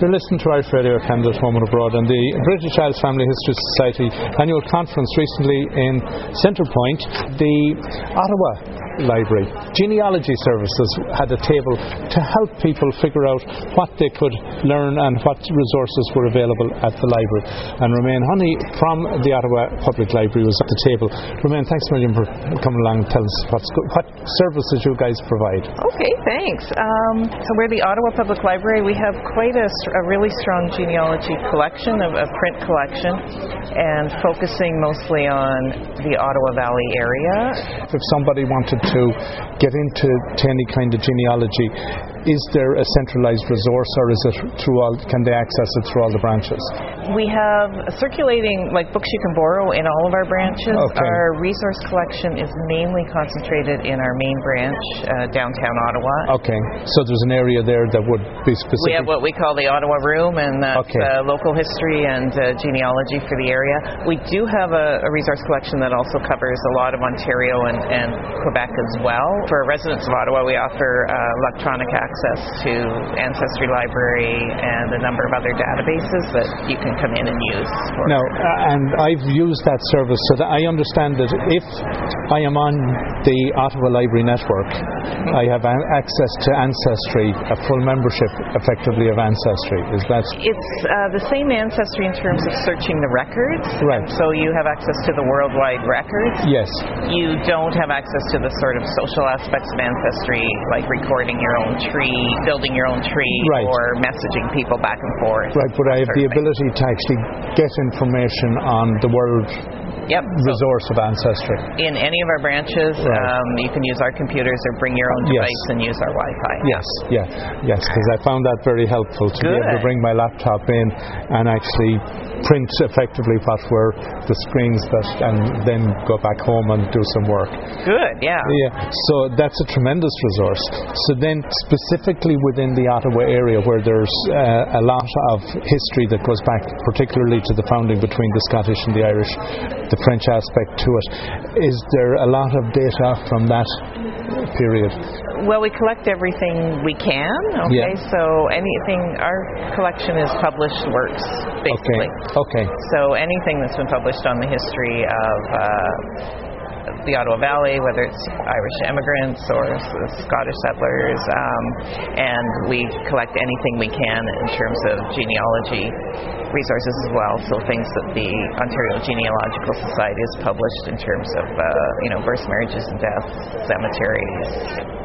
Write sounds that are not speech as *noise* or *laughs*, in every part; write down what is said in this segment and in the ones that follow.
You're listening to Irish Radio Canada and Abroad and the British Isles Family History Society annual conference recently in Centrepoint. The Ottawa Library. Genealogy Services had a table to help people figure out what they could learn and what resources were available at the library. And Romaine Honey from the Ottawa Public Library was at the table. Romaine, thanks a million for coming along and telling us what's go- what services you guys provide. Okay, thanks. Um, so we're the Ottawa Public Library. We have quite a, a really strong genealogy collection, a, a print collection, and focusing mostly on the Ottawa Valley area. If somebody wanted to get into to any kind of genealogy, is there a centralized resource or is it through all, can they access it through all the branches? We have circulating, like books you can borrow in all of our branches. Okay. Our resource collection is mainly concentrated in our main branch, uh, downtown Ottawa. Okay, so there's an area there that would be specific. We have what we call the Ottawa Room, and that's Okay. uh, local history and uh, genealogy for the area. We do have a, a resource collection that also covers a lot of Ontario and, and Quebec as well. For residents of Ottawa, we offer uh, electronic access to Ancestry Library and a number of other databases that you can come in and use. Now, uh, and I've used that service so that I understand that if I am on the Ottawa Library Network, I have a- access to Ancestry, a full membership effectively of Ancestry. Is that It's uh, the same ancestry in terms of searching the records. Right. So you have access to the worldwide records. yes? You don't have access to the sort of social aspects of ancestry, like recording your own tree, building your own tree, Right. or messaging people back and forth. Right, but I have the ability to actually get information on the world Yep. So resource of Ancestry. in any of our branches, Right. um, you can use our computers or bring your own Yes. device and use our Wi-Fi. Yes, yeah, yes, because I found that very helpful to be able to bring my laptop in and actually print effectively what were the screens that, and then go back home and do some work. Good. Yeah. Yeah, so that's a tremendous resource. So then, specifically within the Ottawa area, where there's uh, a lot of history that goes back, particularly to the founding between the Scottish and the Irish, the French aspect to it, is there a lot of data from that period? Well, we collect everything we can. Okay. Yeah. So anything, our collection is published works, basically. Okay, okay, So anything that's been published on the history of uh, the Ottawa Valley, whether it's Irish immigrants or Scottish settlers, um, and we collect anything we can in terms of genealogy resources as well. So things that the Ontario Genealogical Society has published in terms of uh, you know births, marriages, and deaths, cemeteries.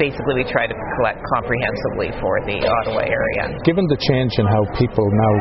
Basically, we try to collect comprehensively for the Ottawa area. Given the change in how people now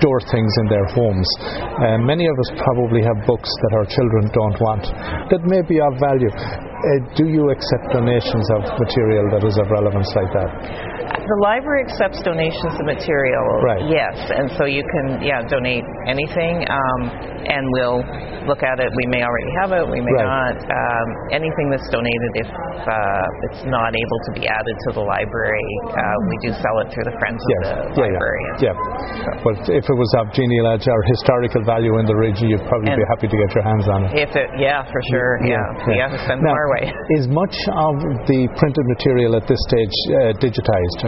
store things in their homes, uh, many of us probably have books that our children don't want that may be of value. Uh, do you accept donations of material that is of relevance like that? The library accepts donations of material. Right. Yes, and so you can yeah donate anything, um, and we'll look at it. We may already have it. We may Right. not. Um, anything that's donated, if uh, it's not able to be added to the library, uh, we do sell it through the Friends Yes. of the Yeah, Library. yeah. yeah. But if it was of genealogy or historical value in the region, you'd probably be happy to get your hands on it. If it, yeah, for sure. Yeah, we have to send them our way. Is much of the printed material at this stage uh, digitized?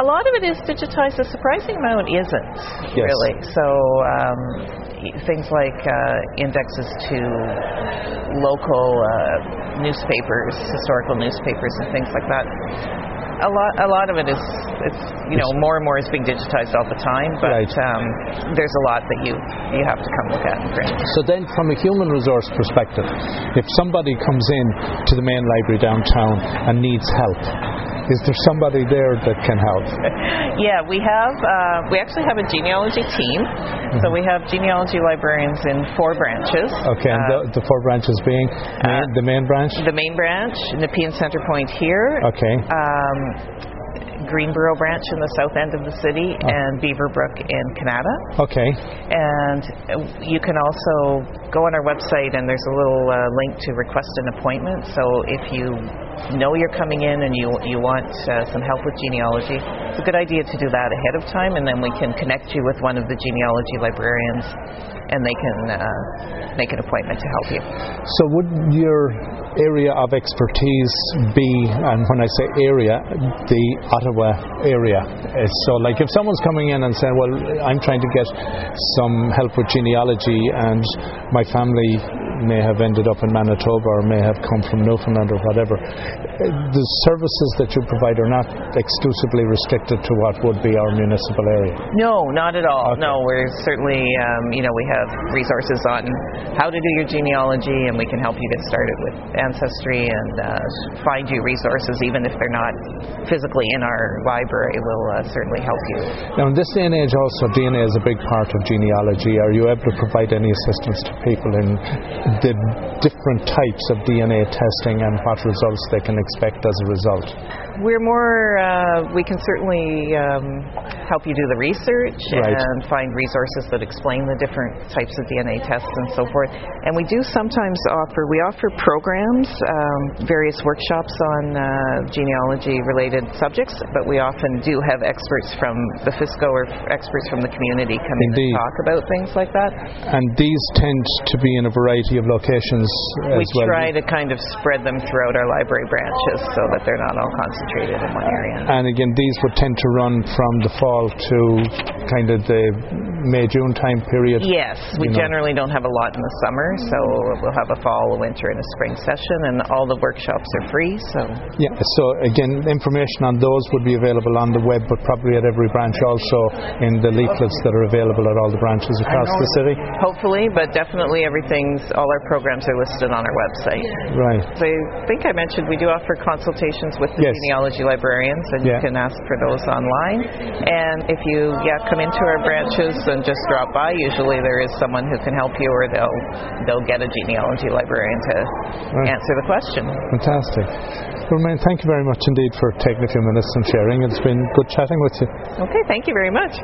A lot of it is digitized. A surprising amount isn't Yes. really. So um, things like uh, indexes to local uh, newspapers, historical newspapers, and things like that. A lot, a lot of it is, it's you know, more and more is being digitized all the time. But Right. um, there's a lot that you you have to come look at. So then, from a human resource perspective, if somebody comes in to the main library downtown and needs help, is there somebody there that can help? *laughs* Yeah, we have. Uh, we actually have a genealogy team. So we have genealogy librarians in four branches. Okay, and Uh, the, the four branches being main, the main branch. the main branch, Nepean Center Point here, Okay, um, Greenboro branch in the south end of the city, Oh. and Beaverbrook in Kanata. okay, And you can also go on our website, and there's a little uh, link to request an appointment. So if you know you're coming in and you you want uh, some help with genealogy, it's a good idea to do that ahead of time, and then we can connect you with one of the genealogy librarians, and they can uh, make an appointment to help you. So would your area of expertise be, and when I say area, the Ottawa Ottawa area. Uh, so, like, if someone's coming in and saying, "Well, I'm trying to get some help with genealogy, and my family may have ended up in Manitoba or may have come from Newfoundland or whatever," the services that you provide are not exclusively restricted to what would be our municipal area. No, not at all. Okay. No, we're certainly, um, you know, we have resources on how to do your genealogy, and we can help you get started with ancestry and uh, find you resources, even if they're not physically in our library. We'll uh, certainly help you. Now, in this day and age, also DNA is a big part of genealogy. Are you able to provide any assistance to people in the different types of DNA testing and what results they can expect as a result? We're more, uh, we can certainly um, help you do the research Right. and find resources that explain the different types of DNA tests and so forth. And we do sometimes offer, we offer programs, um, various workshops on uh, genealogy related subjects, but we often do have experts from the BIFHSGO or experts from the community come in Indeed. and talk about things like that. And these tend to be in a variety of locations we as well. try to kind of spread them throughout our library branches so that they're not all concentrated in one area. And again, these would tend to run from the fall to kind of the May June time period. Yes, we you know. generally don't have a lot in the summer, so we'll have a fall, a winter, and a spring session, and all the workshops are free. So Yeah. So again, information on those would be available on the web, but probably at every branch also in the leaflets that are available at all the branches across the city. hopefully, but definitely everything's all our programs are listed on our website. Right. So I think I mentioned we do offer consultations with the Yes. Genealogy librarians, and Yeah. you can ask for those online. And if you yeah come into our branches and just drop by, usually there is someone who can help you, or they'll they'll get a genealogy librarian to answer the question. Fantastic. Romaine, thank you very much indeed for taking a few minutes and sharing. It's been good chatting with you. Okay, thank you very much.